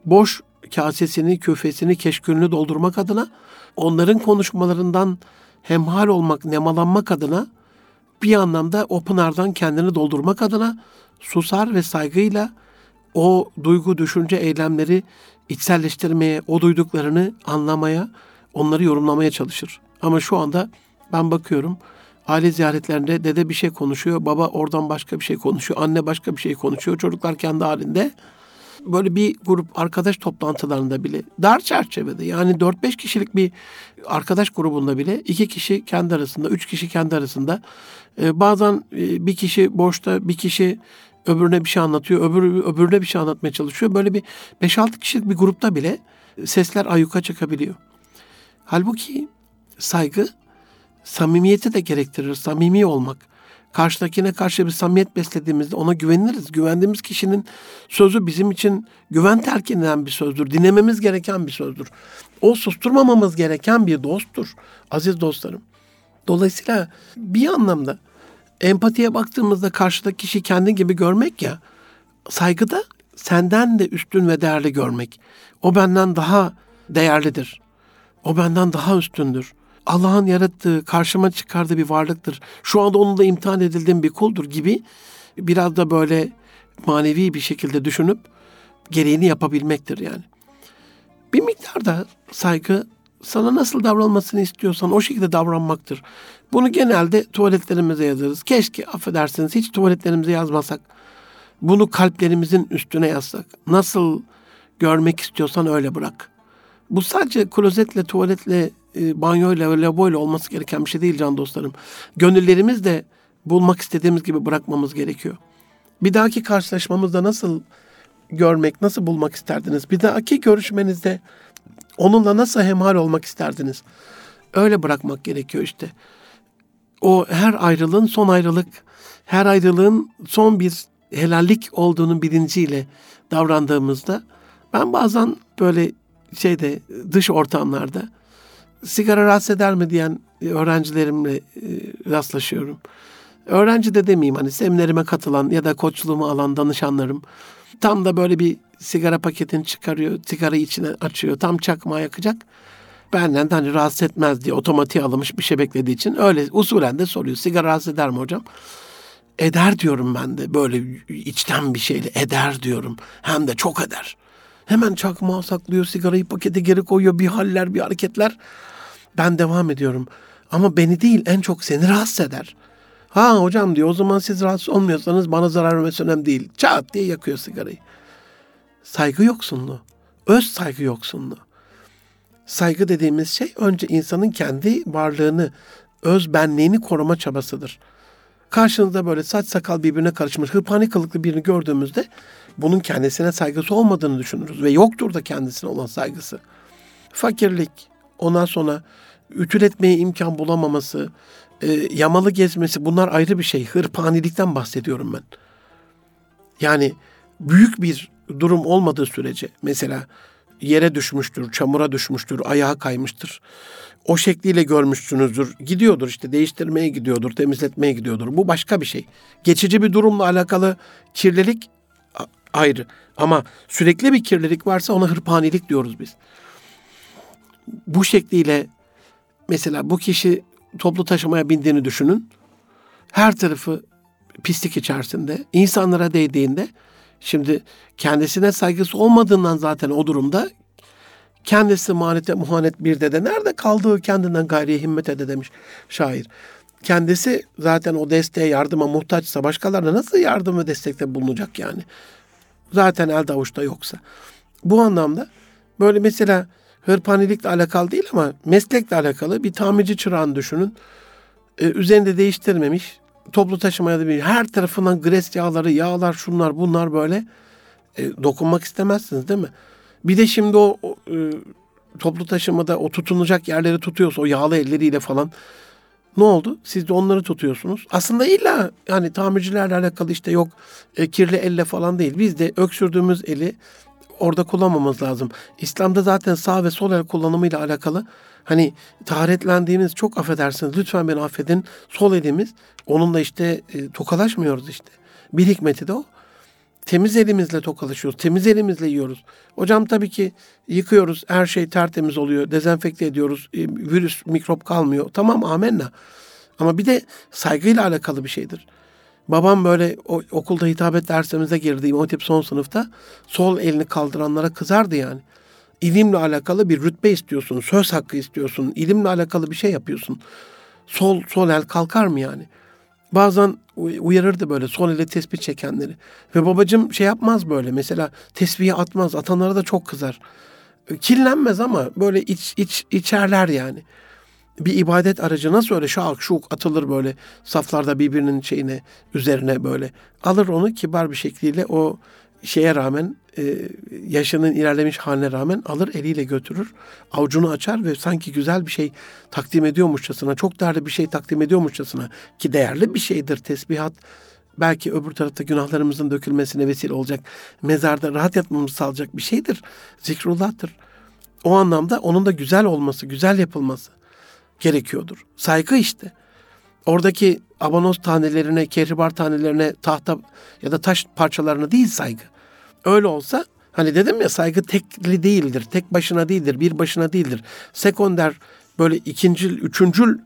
boş kasesini, küfesini, keşkülünü doldurmak adına onların konuşmalarından hemhal olmak, nemalanmak adına bir anlamda o pınardan kendini doldurmak adına susar ve saygıyla o duygu, düşünce, eylemleri içselleştirmeye, o duyduklarını anlamaya, onları yorumlamaya çalışır. Ama şu anda ben bakıyorum aile ziyaretlerinde dede bir şey konuşuyor, baba oradan başka bir şey konuşuyor, anne başka bir şey konuşuyor, çocuklar kendi halinde. Böyle bir grup arkadaş toplantılarında bile dar çerçevede yani 4-5 kişilik bir arkadaş grubunda bile iki kişi kendi arasında, üç kişi kendi arasında. Ee, bazen e, bir kişi boşta, bir kişi öbürüne bir şey anlatıyor, öbürü öbürüne bir şey anlatmaya çalışıyor. Böyle bir 5-6 kişilik bir grupta bile sesler ayyuka çıkabiliyor. Halbuki saygı samimiyeti de gerektirir. Samimi olmak. Karşıdakine karşı bir samimiyet beslediğimizde ona güveniriz. Güvendiğimiz kişinin sözü bizim için güven telkin eden bir sözdür. Dinlememiz gereken bir sözdür. O susturmamamız gereken bir dosttur. Aziz dostlarım. Dolayısıyla bir anlamda empatiye baktığımızda karşıdaki kişi kendi gibi görmek ya, saygıda senden de üstün ve değerli görmek. O benden daha değerlidir. O benden daha üstündür. Allah'ın yarattığı, karşıma çıkardığı bir varlıktır. Şu anda onunla imtihan edildiğim bir kuldur gibi biraz da böyle manevi bir şekilde düşünüp gereğini yapabilmektir yani. Bir miktarda saygı sana nasıl davranmasını istiyorsan o şekilde davranmaktır. Bunu genelde tuvaletlerimize yazarız. Keşke affedersiniz hiç tuvaletlerimize yazmasak. Bunu kalplerimizin üstüne yazsak. Nasıl görmek istiyorsan öyle bırak. Bu sadece klozetle, tuvaletle, e, banyoyla lavaboyla olması gereken bir şey değil can dostlarım. Gönüllerimiz de bulmak istediğimiz gibi bırakmamız gerekiyor. Bir dahaki karşılaşmamızda nasıl görmek, nasıl bulmak isterdiniz? Bir dahaki görüşmenizde onunla nasıl hemhal olmak isterdiniz? Öyle bırakmak gerekiyor işte. O her ayrılığın son ayrılık, her ayrılığın son bir helallik olduğunu bilinciyle davrandığımızda ben bazen böyle şeyde dış ortamlarda sigara rahatsız eder mi diyen öğrencilerimle e, rastlaşıyorum. Öğrenci de demeyeyim hani seminerime katılan ya da koçluğumu alan danışanlarım tam da böyle bir sigara paketini çıkarıyor, sigarayı içine açıyor, tam çakmağı yakacak. Benden de hani rahatsız etmez diye otomatiğe alınmış bir şey beklediği için öyle usulen de soruyor. Sigara rahatsız eder mi hocam? Eder diyorum ben de böyle içten bir şeyle eder diyorum. Hem de çok eder. Hemen çakmağı saklıyor, sigarayı pakete geri koyuyor, bir haller, bir hareketler. Ben devam ediyorum. Ama beni değil en çok seni rahatsız eder. Ha hocam diyor o zaman siz rahatsız olmuyorsanız bana zarar vermesi önemli değil. Çat diye yakıyor sigarayı. Saygı yoksunluğu. Öz saygı yoksunluğu. Saygı dediğimiz şey önce insanın kendi varlığını, öz benliğini koruma çabasıdır. Karşınızda böyle saç sakal birbirine karışmış hırpani kılıklı birini gördüğümüzde bunun kendisine saygısı olmadığını düşünürüz ve yoktur da kendisine olan saygısı. Fakirlik, ondan sonra ütül etmeye imkan bulamaması, e, yamalı gezmesi bunlar ayrı bir şey. Hırpanilikten bahsediyorum ben. Yani büyük bir durum olmadığı sürece mesela yere düşmüştür, çamura düşmüştür, ayağa kaymıştır. O şekliyle görmüşsünüzdür. Gidiyordur işte değiştirmeye gidiyordur, temizletmeye gidiyordur. Bu başka bir şey. Geçici bir durumla alakalı kirlilik ayrı. Ama sürekli bir kirlilik varsa ona hırpanilik diyoruz biz. Bu şekliyle mesela bu kişi toplu taşımaya bindiğini düşünün. Her tarafı pislik içerisinde. insanlara değdiğinde şimdi kendisine saygısı olmadığından zaten o durumda kendisi manete muhanet bir dede nerede kaldığı kendinden gayriye himmet ede demiş şair. Kendisi zaten o desteğe yardıma muhtaçsa başkalarına nasıl yardım ve destekte bulunacak yani? Zaten elde avuçta yoksa. Bu anlamda böyle mesela hırpanilikle alakalı değil ama meslekle alakalı bir tamirci çırağını düşünün. Ee, üzerinde değiştirmemiş. Toplu taşımaya da bir her tarafından gres yağları, yağlar, şunlar, bunlar böyle e, dokunmak istemezsiniz değil mi? Bir de şimdi o, o e, toplu taşımada o tutunacak yerleri tutuyorsa o yağlı elleriyle falan ne oldu? Siz de onları tutuyorsunuz. Aslında illa yani tamircilerle alakalı işte yok e, kirli elle falan değil. Biz de öksürdüğümüz eli orada kullanmamız lazım. İslam'da zaten sağ ve sol el kullanımıyla alakalı hani taharetlendiğimiz çok affedersiniz lütfen beni affedin sol elimiz onunla işte e, tokalaşmıyoruz işte. Bir hikmeti de o. Temiz elimizle tokalaşıyoruz. Temiz elimizle yiyoruz. Hocam tabii ki yıkıyoruz. Her şey tertemiz oluyor. Dezenfekte ediyoruz. E, virüs, mikrop kalmıyor. Tamam amenna. Ama bir de saygıyla alakalı bir şeydir. Babam böyle o, okulda hitabet dersimize girdi. İmam Hatip son sınıfta. Sol elini kaldıranlara kızardı yani. İlimle alakalı bir rütbe istiyorsun. Söz hakkı istiyorsun. ilimle alakalı bir şey yapıyorsun. Sol, sol el kalkar mı yani? Bazen uyarırdı böyle sol ile tespih çekenleri. Ve babacım şey yapmaz böyle. Mesela tesbihi atmaz. Atanlara da çok kızar. Kirlenmez ama böyle iç, iç, içerler yani bir ibadet aracı nasıl öyle şak şuk atılır böyle saflarda birbirinin şeyine üzerine böyle alır onu kibar bir şekliyle o şeye rağmen e, yaşının ilerlemiş haline rağmen alır eliyle götürür avucunu açar ve sanki güzel bir şey takdim ediyormuşçasına çok değerli bir şey takdim ediyormuşçasına ki değerli bir şeydir tesbihat belki öbür tarafta günahlarımızın dökülmesine vesile olacak mezarda rahat yatmamızı sağlayacak bir şeydir zikrullah'tır o anlamda onun da güzel olması güzel yapılması gerekiyordur. Saygı işte. Oradaki abanoz tanelerine, kehribar tanelerine, tahta ya da taş parçalarına değil saygı. Öyle olsa hani dedim ya saygı tekli değildir, tek başına değildir, bir başına değildir. Sekonder böyle ikincil, üçüncül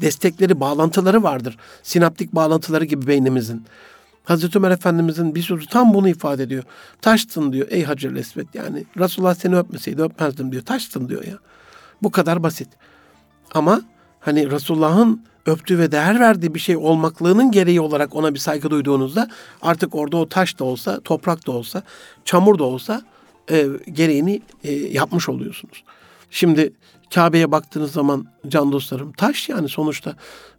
destekleri, bağlantıları vardır. Sinaptik bağlantıları gibi beynimizin. Hazreti Ömer Efendimizin bir sözü tam bunu ifade ediyor. Taştın diyor ey Hacer Esvet yani Resulullah seni öpmeseydi öpmezdim diyor. Taştın diyor ya. Bu kadar basit. Ama hani Resulullah'ın öptüğü ve değer verdiği bir şey olmaklığının gereği olarak ona bir saygı duyduğunuzda artık orada o taş da olsa, toprak da olsa, çamur da olsa e, gereğini e, yapmış oluyorsunuz. Şimdi Kabe'ye baktığınız zaman can dostlarım taş yani sonuçta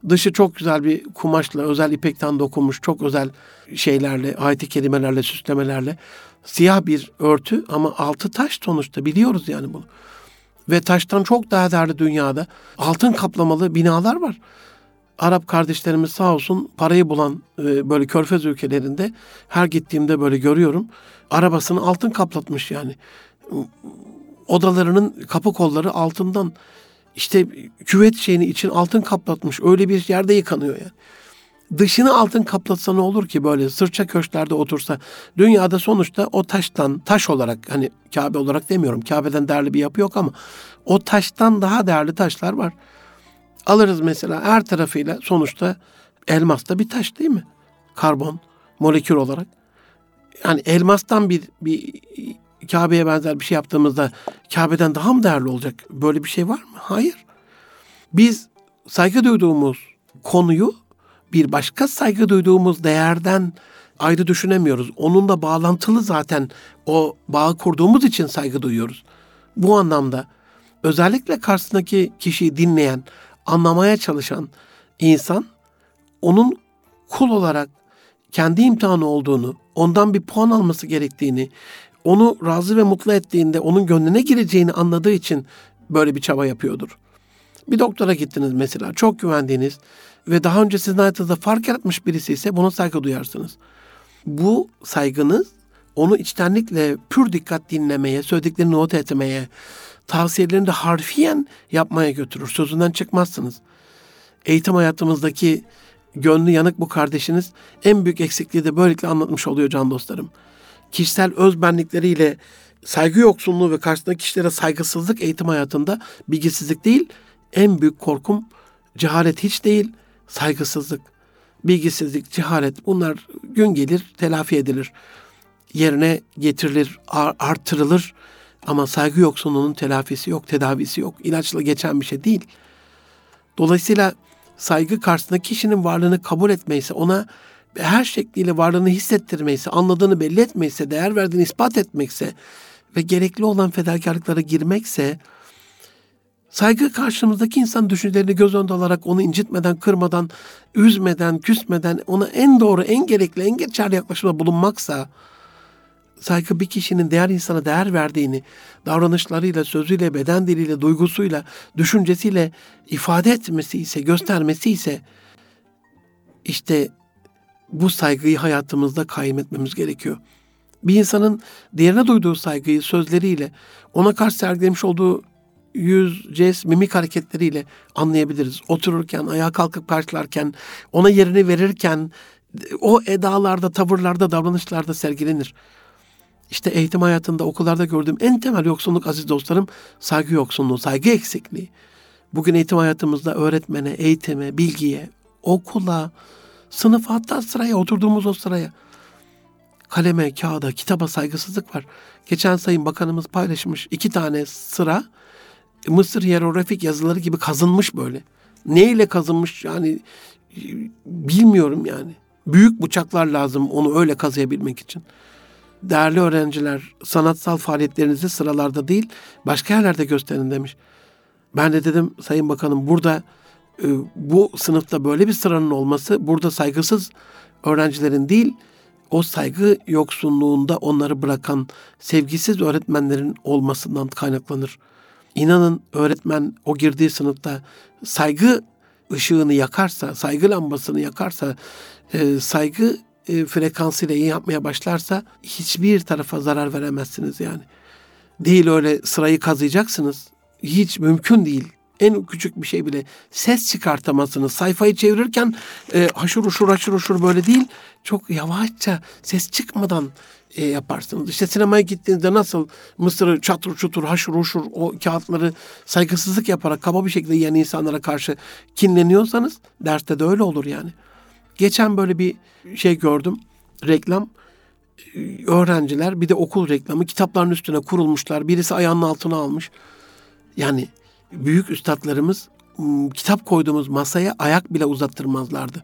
dışı çok güzel bir kumaşla özel ipekten dokunmuş çok özel şeylerle ayet kelimelerle süslemelerle siyah bir örtü ama altı taş sonuçta biliyoruz yani bunu ve taştan çok daha değerli dünyada altın kaplamalı binalar var. Arap kardeşlerimiz sağ olsun parayı bulan e, böyle körfez ülkelerinde her gittiğimde böyle görüyorum. Arabasını altın kaplatmış yani. Odalarının kapı kolları altından işte küvet şeyini için altın kaplatmış. Öyle bir yerde yıkanıyor yani. dışını altın kaplatsa ne olur ki böyle sırça köşklerde otursa dünyada sonuçta o taştan taş olarak hani Kabe olarak demiyorum Kabe'den değerli bir yapı yok ama o taştan daha değerli taşlar var. Alırız mesela her tarafıyla sonuçta elmas da bir taş değil mi? Karbon molekül olarak. Yani elmastan bir, bir Kabe'ye benzer bir şey yaptığımızda Kabe'den daha mı değerli olacak? Böyle bir şey var mı? Hayır. Biz saygı duyduğumuz konuyu bir başka saygı duyduğumuz değerden ayrı düşünemiyoruz. Onunla bağlantılı zaten o bağı kurduğumuz için saygı duyuyoruz. Bu anlamda özellikle karşısındaki kişiyi dinleyen, anlamaya çalışan insan onun kul olarak kendi imtihanı olduğunu, ondan bir puan alması gerektiğini, onu razı ve mutlu ettiğinde onun gönlüne gireceğini anladığı için böyle bir çaba yapıyordur. Bir doktora gittiniz mesela, çok güvendiğiniz ve daha önce sizin hayatınızda fark yaratmış birisi ise buna saygı duyarsınız. Bu saygınız onu içtenlikle pür dikkat dinlemeye, söylediklerini not etmeye, tavsiyelerini de harfiyen yapmaya götürür. Sözünden çıkmazsınız. Eğitim hayatımızdaki gönlü yanık bu kardeşiniz en büyük eksikliği de böylelikle anlatmış oluyor can dostlarım. Kişisel özbenlikleriyle saygı yoksunluğu ve karşısındaki kişilere saygısızlık eğitim hayatında bilgisizlik değil, en büyük korkum cehalet hiç değil, saygısızlık, bilgisizlik, cehalet bunlar gün gelir telafi edilir. Yerine getirilir, artırılır ama saygı yoksunluğunun telafisi yok, tedavisi yok. İlaçla geçen bir şey değil. Dolayısıyla saygı karşısında kişinin varlığını kabul etmeyse, ona her şekliyle varlığını hissettirmeyse, anladığını belli etmeyse, değer verdiğini ispat etmekse ve gerekli olan fedakarlıklara girmekse, saygı karşımızdaki insan düşüncelerini göz önünde alarak onu incitmeden, kırmadan, üzmeden, küsmeden, ona en doğru, en gerekli, en geçerli yaklaşımda bulunmaksa, saygı bir kişinin diğer insana değer verdiğini davranışlarıyla, sözüyle, beden diliyle, duygusuyla, düşüncesiyle ifade etmesi ise, göstermesi ise işte bu saygıyı hayatımızda kaym etmemiz gerekiyor. Bir insanın diğerine duyduğu saygıyı sözleriyle, ona karşı sergilemiş olduğu yüz, jest, mimik hareketleriyle anlayabiliriz. Otururken, ayağa kalkıp karşılarken, ona yerini verirken, o edalarda, tavırlarda, davranışlarda sergilenir. İşte eğitim hayatında okullarda gördüğüm en temel yoksunluk aziz dostlarım saygı yoksunluğu, saygı eksikliği. Bugün eğitim hayatımızda öğretmene, eğitime, bilgiye, okula, sınıfa hatta sıraya oturduğumuz o sıraya kaleme, kağıda, kitaba saygısızlık var. Geçen sayın bakanımız paylaşmış iki tane sıra Mısır hierografik yazıları gibi kazınmış böyle. Neyle kazınmış yani bilmiyorum yani. Büyük bıçaklar lazım onu öyle kazıyabilmek için değerli öğrenciler sanatsal faaliyetlerinizi sıralarda değil başka yerlerde gösterin demiş. Ben de dedim Sayın Bakanım burada e, bu sınıfta böyle bir sıranın olması burada saygısız öğrencilerin değil o saygı yoksunluğunda onları bırakan sevgisiz öğretmenlerin olmasından kaynaklanır. İnanın öğretmen o girdiği sınıfta saygı ışığını yakarsa, saygı lambasını yakarsa, e, saygı e, frekansıyla iyi yapmaya başlarsa hiçbir tarafa zarar veremezsiniz yani. Değil öyle sırayı kazıyacaksınız. Hiç mümkün değil. En küçük bir şey bile ses çıkartamazsınız. Sayfayı çevirirken e, haşır uşur haşır uşur böyle değil. Çok yavaşça ses çıkmadan e, yaparsınız. İşte sinemaya gittiğinizde nasıl mısırı çatır çutur haşır uşur o kağıtları saygısızlık yaparak kaba bir şekilde yiyen insanlara karşı kinleniyorsanız derste de öyle olur yani. Geçen böyle bir şey gördüm. Reklam öğrenciler bir de okul reklamı kitapların üstüne kurulmuşlar. Birisi ayağının altına almış. Yani büyük üstadlarımız kitap koyduğumuz masaya ayak bile uzattırmazlardı.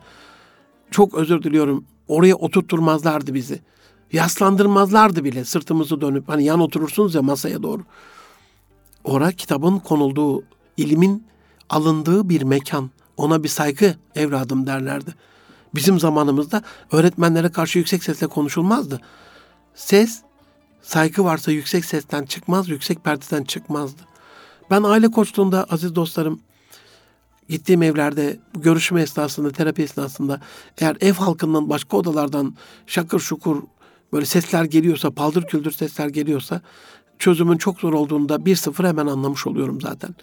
Çok özür diliyorum. Oraya oturtturmazlardı bizi. Yaslandırmazlardı bile sırtımızı dönüp hani yan oturursunuz ya masaya doğru. Ora kitabın konulduğu, ilimin alındığı bir mekan. Ona bir saygı evladım derlerdi. Bizim zamanımızda öğretmenlere karşı yüksek sesle konuşulmazdı. Ses, saygı varsa yüksek sesten çıkmaz, yüksek perdeden çıkmazdı. Ben aile koçluğunda aziz dostlarım, gittiğim evlerde görüşme esnasında, terapi esnasında eğer ev halkından başka odalardan şakır şukur böyle sesler geliyorsa, paldır küldür sesler geliyorsa çözümün çok zor olduğunda bir sıfır hemen anlamış oluyorum zaten.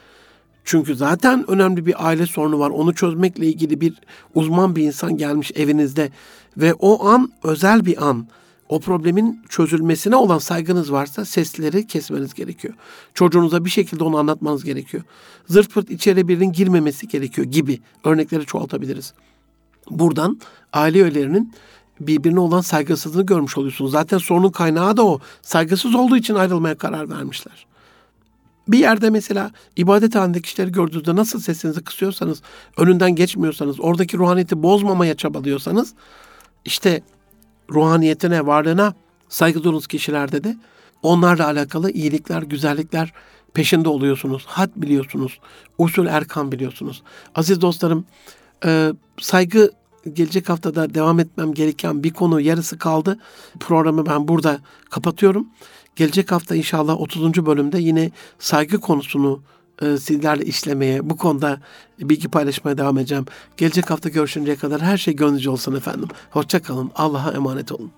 Çünkü zaten önemli bir aile sorunu var. Onu çözmekle ilgili bir uzman bir insan gelmiş evinizde ve o an özel bir an. O problemin çözülmesine olan saygınız varsa sesleri kesmeniz gerekiyor. Çocuğunuza bir şekilde onu anlatmanız gerekiyor. Zırt pırt içeri birinin girmemesi gerekiyor gibi örnekleri çoğaltabiliriz. Buradan aile üyelerinin birbirine olan saygısızlığını görmüş oluyorsunuz. Zaten sorunun kaynağı da o. Saygısız olduğu için ayrılmaya karar vermişler. Bir yerde mesela ibadet halindeki kişileri gördüğünüzde nasıl sesinizi kısıyorsanız, önünden geçmiyorsanız, oradaki ruhaniyeti bozmamaya çabalıyorsanız, işte ruhaniyetine, varlığına saygı duyduğunuz kişilerde de onlarla alakalı iyilikler, güzellikler peşinde oluyorsunuz. Had biliyorsunuz. Usul erkan biliyorsunuz. Aziz dostlarım, e, saygı gelecek haftada devam etmem gereken bir konu yarısı kaldı. Programı ben burada kapatıyorum. Gelecek hafta inşallah 30. bölümde yine saygı konusunu e, sizlerle işlemeye, bu konuda bilgi paylaşmaya devam edeceğim. Gelecek hafta görüşünceye kadar her şey gönlünüzce olsun efendim. Hoşça kalın. Allah'a emanet olun.